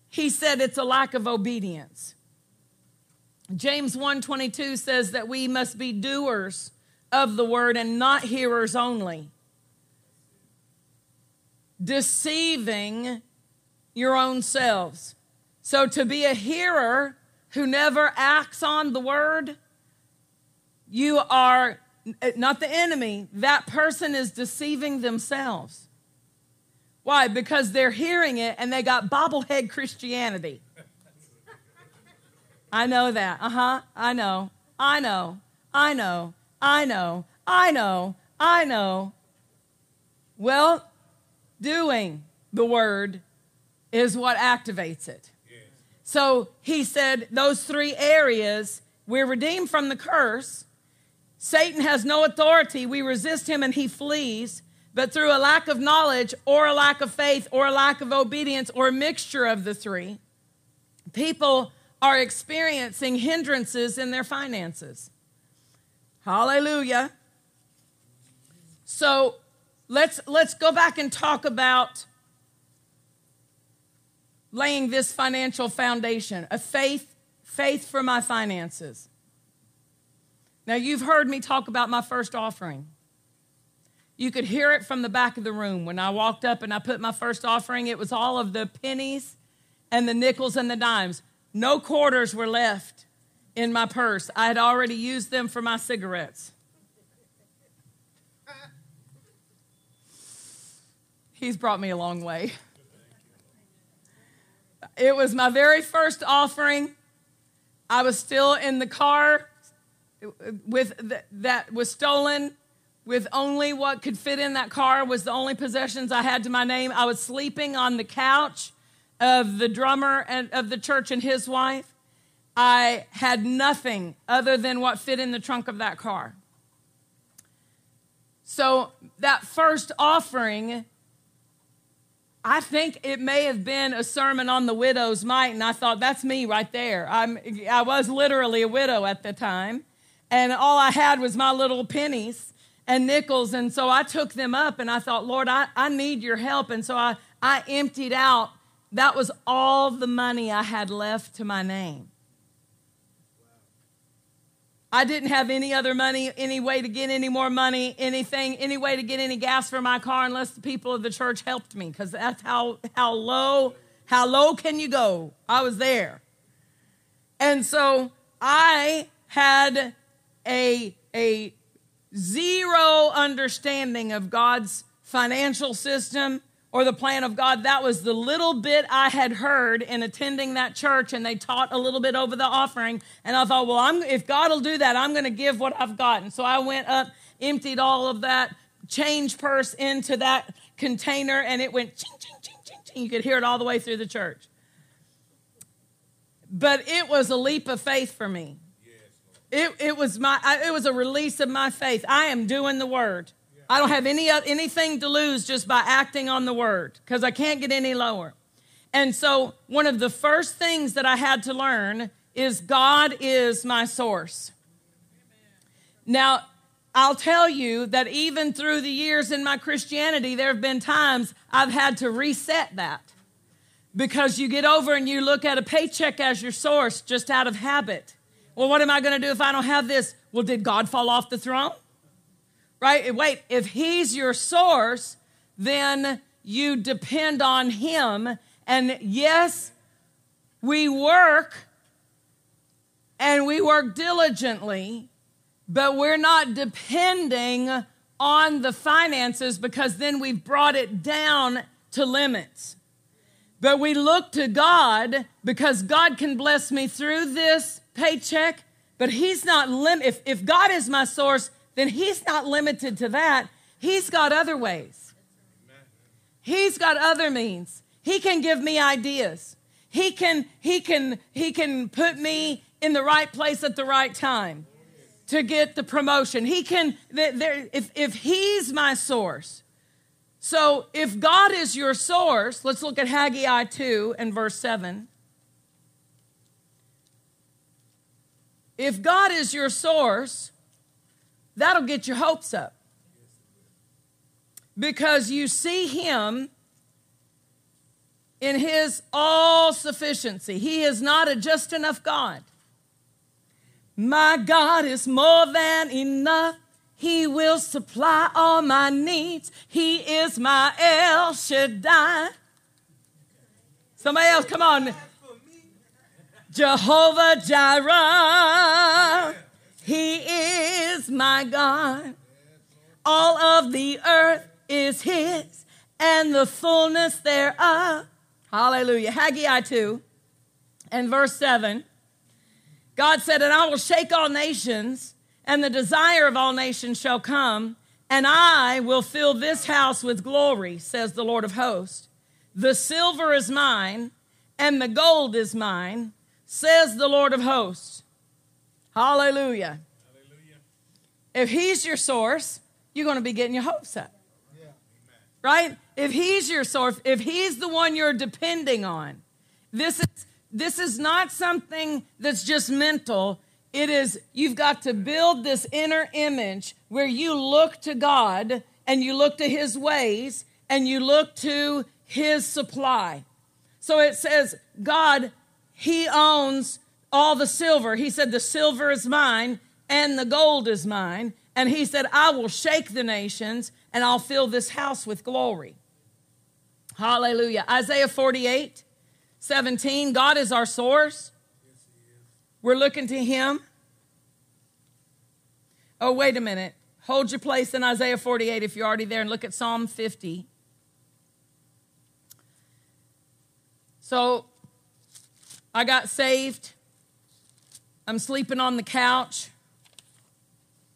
he said it's a lack of obedience. James 1:22 says that we must be doers of the word and not hearers only. Deceiving your own selves. So to be a hearer who never acts on the word, you are not the enemy. That person is deceiving themselves. Why? Because they're hearing it and they got bobblehead Christianity. I know that. Uh huh. I know. I know. I know. I know. I know. I know. Well, doing the word is what activates it. So he said those three areas we're redeemed from the curse. Satan has no authority. We resist him and he flees but through a lack of knowledge or a lack of faith or a lack of obedience or a mixture of the three, people are experiencing hindrances in their finances. Hallelujah. So let's let's go back and talk about laying this financial foundation, a faith faith for my finances. Now you've heard me talk about my first offering. You could hear it from the back of the room. When I walked up and I put my first offering, it was all of the pennies and the nickels and the dimes. No quarters were left in my purse. I had already used them for my cigarettes. He's brought me a long way. It was my very first offering. I was still in the car with th- that was stolen with only what could fit in that car was the only possessions I had to my name. I was sleeping on the couch of the drummer and of the church and his wife. I had nothing other than what fit in the trunk of that car. So that first offering, I think it may have been a sermon on the widow's mite, and I thought that's me right there. I'm, I was literally a widow at the time, and all I had was my little pennies and nickels. And so I took them up and I thought, Lord, I, I need your help. And so I, I emptied out. That was all the money I had left to my name. I didn't have any other money, any way to get any more money, anything, any way to get any gas for my car unless the people of the church helped me because that's how, how low, how low can you go? I was there. And so I had a, a zero understanding of God's financial system or the plan of God. That was the little bit I had heard in attending that church, and they taught a little bit over the offering. And I thought, well, I'm, if God will do that, I'm going to give what I've got. And so I went up, emptied all of that change purse into that container, and it went ching, ching, ching, ching, ching. You could hear it all the way through the church. But it was a leap of faith for me. It, it was my it was a release of my faith. I am doing the word. I don't have any uh, anything to lose just by acting on the word because I can't get any lower. And so one of the first things that I had to learn is God is my source. Now, I'll tell you that even through the years in my Christianity, there have been times I've had to reset that because you get over and you look at a paycheck as your source just out of habit. Well, what am I going to do if I don't have this? Well, did God fall off the throne? Right? Wait, if he's your source, then you depend on him. And yes, we work and we work diligently, but we're not depending on the finances because then we've brought it down to limits. But we look to God because God can bless me through this paycheck, but He's not lim. If, if God is my source, then he's not limited to that. He's got other ways. He's got other means. He can give me ideas. He can he can he can put me in the right place at the right time to get the promotion. He can there if if he's my source. So if God is your source, let's look at Haggai 2 and verse 7. If God is your source, That'll get your hopes up. Because you see Him in His all sufficiency. He is not a just enough God. My God is more than enough. He will supply all my needs. He is my El Shaddai. Somebody else, come on. Jehovah Jireh. He is my God. All of the earth is His and the fullness thereof. Hallelujah. Haggai 2 and verse 7. God said, And I will shake all nations, and the desire of all nations shall come, and I will fill this house with glory, says the Lord of hosts. The silver is mine, and the gold is mine, says the Lord of hosts. Hallelujah. Hallelujah. If he's your source, you're going to be getting your hopes up. Yeah. Right? If he's your source, if he's the one you're depending on, this is this is not something that's just mental. It is you've got to build this inner image where you look to God and you look to his ways and you look to his supply. So it says God he owns all the silver. He said, The silver is mine and the gold is mine. And he said, I will shake the nations and I'll fill this house with glory. Hallelujah. Isaiah 48, 17. God is our source. We're looking to him. Oh, wait a minute. Hold your place in Isaiah 48 if you're already there and look at Psalm 50. So I got saved I'm sleeping on the couch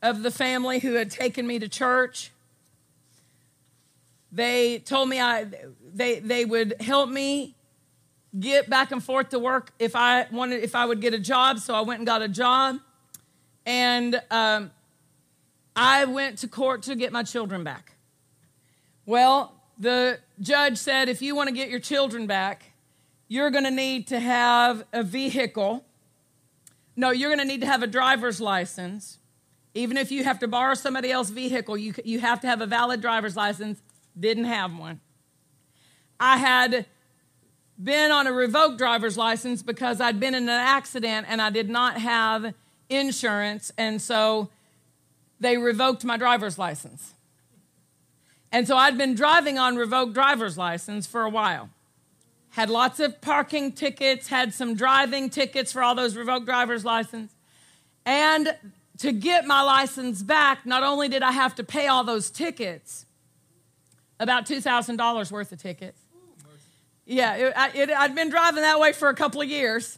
of the family who had taken me to church. They told me I they they would help me get back and forth to work if I wanted if I would get a job. So I went and got a job, and um, I went to court to get my children back. Well, the judge said if you want to get your children back, you're going to need to have a vehicle no, you're going to need to have a driver's license. Even if you have to borrow somebody else's vehicle, you, you have to have a valid driver's license. Didn't have one. I had been on a revoked driver's license because I'd been in an accident and I did not have insurance, and so they revoked my driver's license. And so I'd been driving on revoked driver's license for a while. Had lots of parking tickets, had some driving tickets for all those revoked driver's license. And to get my license back, not only did I have to pay all those tickets, about $2,000 worth of tickets. Yeah, it, it, I'd been driving that way for a couple of years.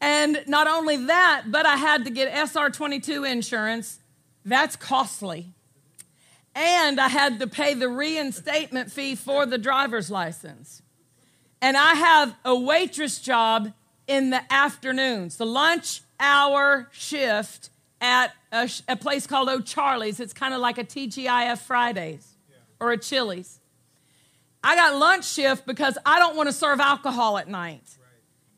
And not only that, but I had to get SR22 insurance. That's costly. And I had to pay the reinstatement fee for the driver's license. And I have a waitress job in the afternoons, the lunch hour shift at a, a place called O'Charlie's. It's kind of like a TGIF Fridays or a Chili's. I got lunch shift because I don't want to serve alcohol at night,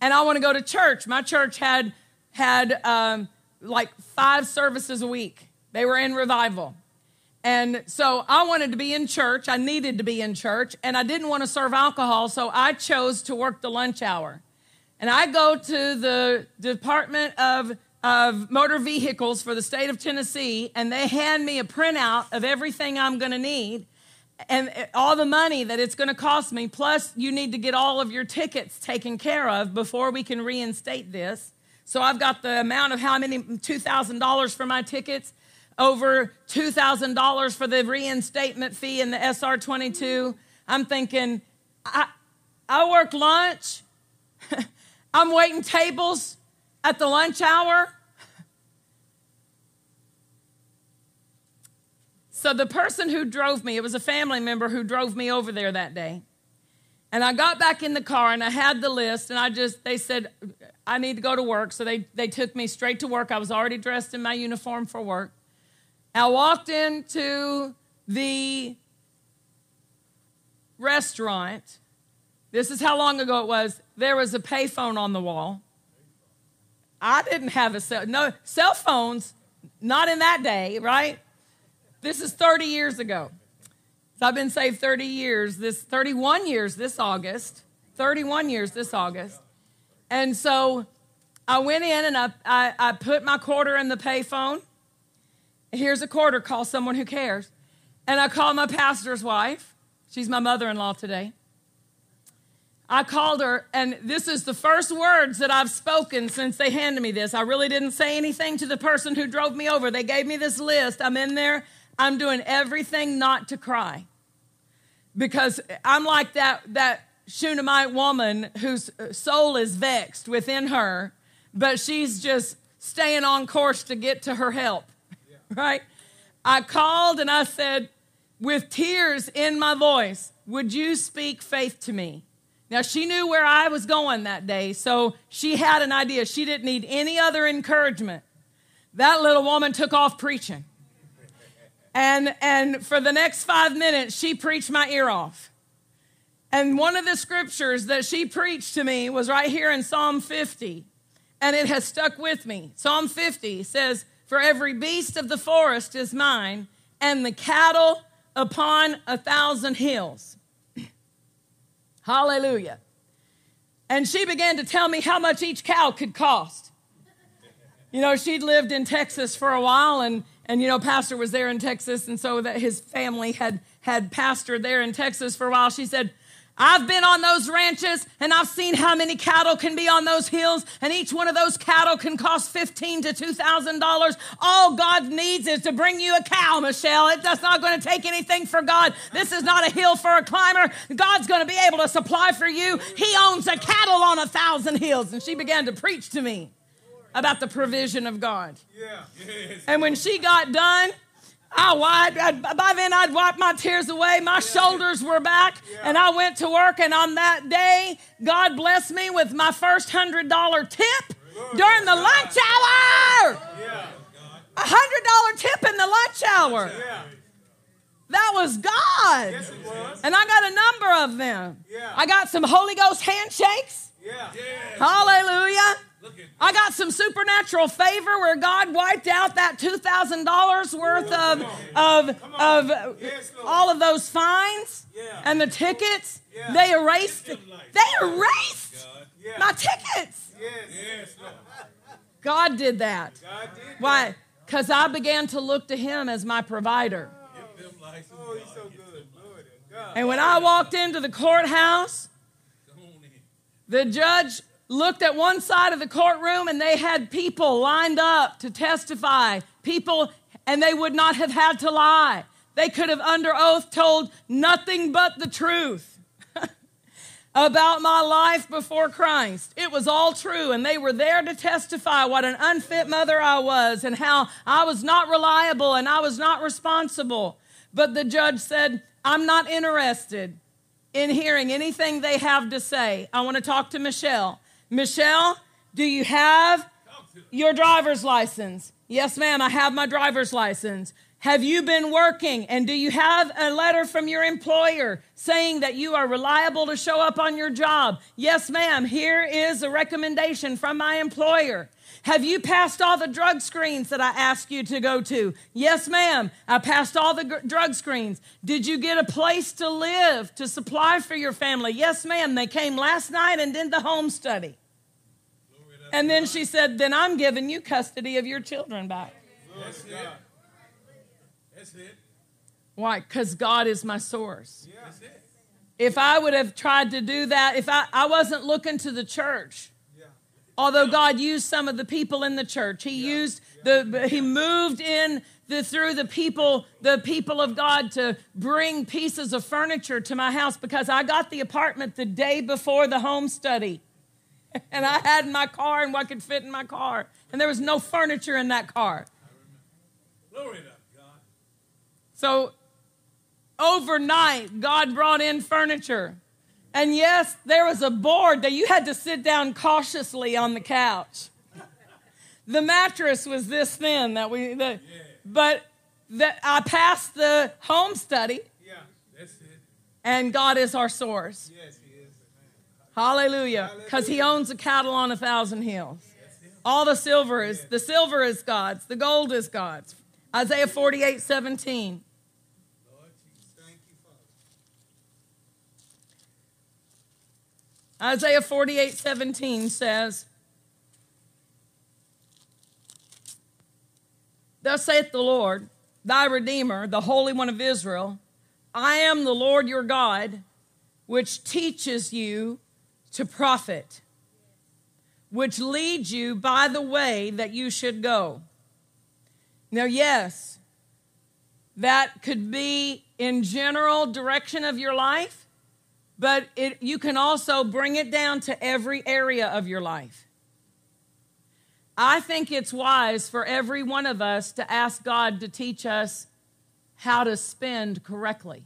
and I want to go to church. My church had had um, like five services a week. They were in revival. And so I wanted to be in church. I needed to be in church, and I didn't want to serve alcohol, so I chose to work the lunch hour. And I go to the Department of, of Motor Vehicles for the state of Tennessee, and they hand me a printout of everything I'm going to need and eh, all the money that it's going to cost me. Plus, you need to get all of your tickets taken care of before we can reinstate this. So I've got the amount of how many $2,000 for my tickets over $2,000 for the reinstatement fee in the SR 22. I'm thinking, I, I work lunch, I'm waiting tables at the lunch hour. So the person who drove me, it was a family member who drove me over there that day. And I got back in the car and I had the list and I just, they said, I need to go to work. So they, they took me straight to work. I was already dressed in my uniform for work. I walked into the restaurant. This is how long ago it was. There was a payphone on the wall. I didn't have a cell no cell phones, not in that day, right? This is 30 years ago. So I've been saved 30 years, this 31 years this August, 31 years this August. And so I went in and I, I, I put my quarter in the payphone Here's a quarter, call someone who cares. And I called my pastor's wife. She's my mother in law today. I called her, and this is the first words that I've spoken since they handed me this. I really didn't say anything to the person who drove me over. They gave me this list. I'm in there, I'm doing everything not to cry. Because I'm like that, that Shunammite woman whose soul is vexed within her, but she's just staying on course to get to her help. right? I called and I said, with tears in my voice, Would you speak faith to me? Now, she knew where I was going that day, so she had an idea. She didn't need any other encouragement. That little woman took off preaching. And, and for the next five minutes, she preached my ear off. And one of the scriptures that she preached to me was right here in Psalm 50, and it has stuck with me. Psalm 50 says, for every beast of the forest is mine, and the cattle upon a thousand hills. Hallelujah. And she began to tell me how much each cow could cost. You know, she'd lived in Texas for a while, and, and you know, Pastor was there in Texas, and so that his family had, had pastored there in Texas for a while. She said, I've been on those ranches and I've seen how many cattle can be on those hills, and each one of those cattle can cost fifteen to two thousand dollars. All God needs is to bring you a cow, Michelle. It's not going to take anything for God. This is not a hill for a climber. God's going to be able to supply for you. He owns a cattle on a thousand hills. And she began to preach to me about the provision of God. Yeah. And when she got done, I wiped, I'd, by then I'd wiped my tears away. My shoulders were back, and I went to work. And on that day, God blessed me with my first hundred dollar tip during the lunch hour. A hundred dollar tip in the lunch hour. That was God. And I got a number of them. I got some Holy Ghost handshakes. Hallelujah. I got some supernatural favor where God wiped out that $2,000 worth of, of, of all of those fines and the tickets. They erased, they erased my tickets. God did that. God did that. Why? Because I began to look to Him as my provider. Oh, he's so good. Glory to And when I walked into the courthouse, the judge looked at one side of the courtroom and they had people lined up to testify. People, and they would not have had to lie. They could have, under oath, told nothing but the truth about my life before Christ. It was all true, and they were there to testify what an unfit mother I was and how I was not reliable and I was not responsible. But the judge said, I'm not interested in hearing anything they have to say. I want to talk to Michelle. Michelle, do you have your driver's license? Yes, ma'am, I have my driver's license. Have you been working and do you have a letter from your employer saying that you are reliable to show up on your job? Yes, ma'am. Here is a recommendation from my employer. Have you passed all the drug screens that I asked you to go to? Yes, ma'am. I passed all the gr- drug screens. Did you get a place to live to supply for your family? Yes, ma'am. They came last night and did the home study. And then she said, Then I'm giving you custody of your children back. It. That's it. Why? Because God is my source. Yeah. That's it. If I would have tried to do that, if I, I wasn't looking to the church, Yeah. although God used some of the people in the church, He used the He moved in the through the people, the people of God to bring pieces of furniture to my house because I got the apartment the day before the home study. And I had my car and what could fit in my car. And there was no furniture in that car. Glory to God. So overnight, God brought in furniture. And yes, there was a board that you had to sit down cautiously on the couch. The mattress was this thin that we, the, but that I passed the home study, Yeah. That's it. and God is our source. Yes, he is. Hallelujah. Because he owns the cattle on a thousand hills. Yes. All the silver is, the silver is God's, the gold is God's. Isaiah 48, 17. Lord Jesus. Thank you, Father. Isaiah 48, 17 says, Thus saith the Lord, thy Redeemer, the Holy One of Israel, I am the Lord your God, which teaches you to profit, which leads you by the way that you should go. Now, yes, that could be in general direction of your life, but it, you can also bring it down to every area of your life. I think it's wise for every one of us to ask God to teach us how to spend correctly.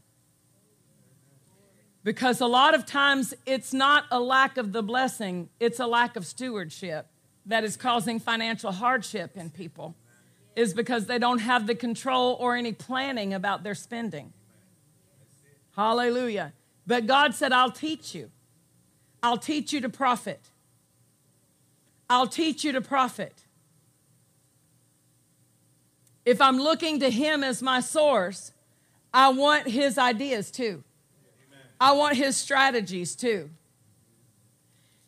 Because a lot of times it's not a lack of the blessing, it's a lack of stewardship that is causing financial hardship in people, is because they don't have the control or any planning about their spending. Hallelujah. But God said, I'll teach you. I'll teach you to profit. I'll teach you to profit. If I'm looking to Him as my source, I want His ideas too. I want His strategies too.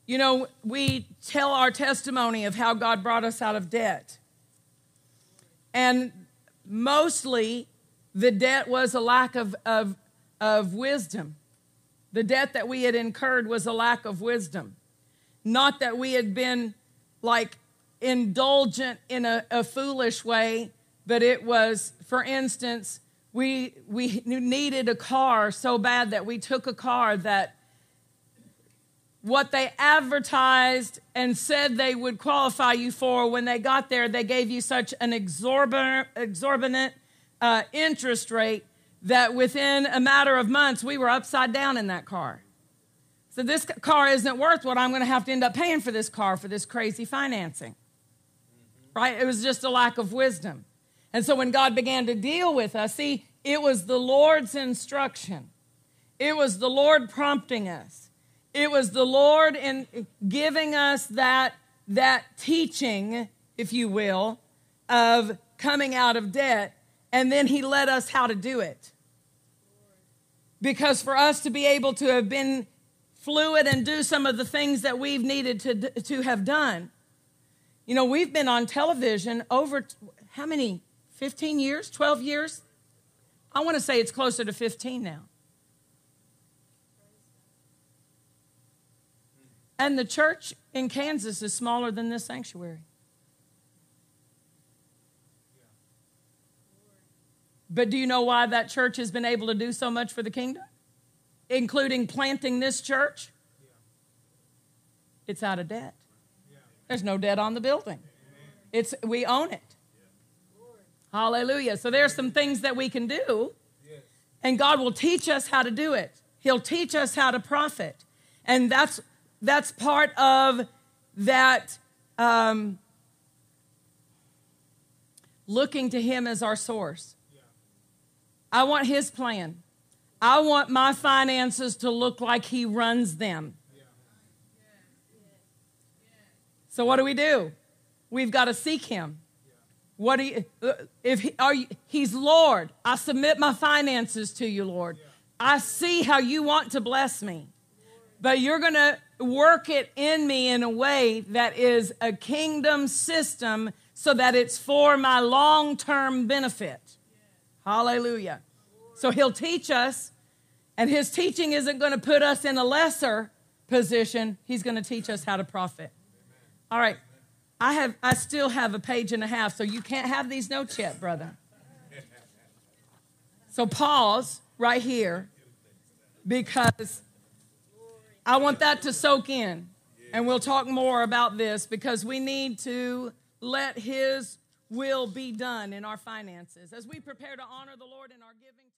You know, we tell our testimony of how God brought us out of debt. And mostly the debt was a lack of, of, of wisdom. The debt that we had incurred was a lack of wisdom. Not that we had been like indulgent in a, a foolish way, but it was, for instance, we, we needed a car so bad that we took a car that what they advertised and said they would qualify you for when they got there, they gave you such an exorbitant, exorbitant uh, interest rate that within a matter of months, we were upside down in that car. So this car isn't worth what I'm going to have to end up paying for this car for this crazy financing. Mm-hmm. Right? It was just a lack of wisdom. And so when God began to deal with us, see, it was the Lord's instruction. It was the Lord prompting us. It was the Lord in giving us that, that teaching, if you will, of coming out of debt. And then he led us how to do it. Because for us to be able to have been fluid and do some of the things that we've needed to, to have done, You know, we've been on television over how many? 15 years? 12 years? I want to say it's closer to 15 now. And the church in Kansas is smaller than this sanctuary. But do you know why that church has been able to do so much for the kingdom? Including planting this church? It's out of debt. There's no debt on the building. It's we own it. Hallelujah. So there's some things that we can do, and God will teach us how to do it. He'll teach us how to profit. And that's that's part of that um, looking to Him as our source. I want His plan. I want my finances to look like He runs them. So what do we do? We've got to seek Him. What do you, uh, if he, are you, He's Lord? I submit my finances to you, Lord. I see how you want to bless me, but you're going to work it in me in a way that is a kingdom system so that it's for my long term benefit. Hallelujah. So he'll teach us, and his teaching isn't going to put us in a lesser position. He's going to teach us how to profit. All right. I have I still have a page and a half, so you can't have these notes yet, brother. So pause right here because I want that to soak in. And we'll talk more about this because we need to let his will be done in our finances as we prepare to honor the Lord in our giving.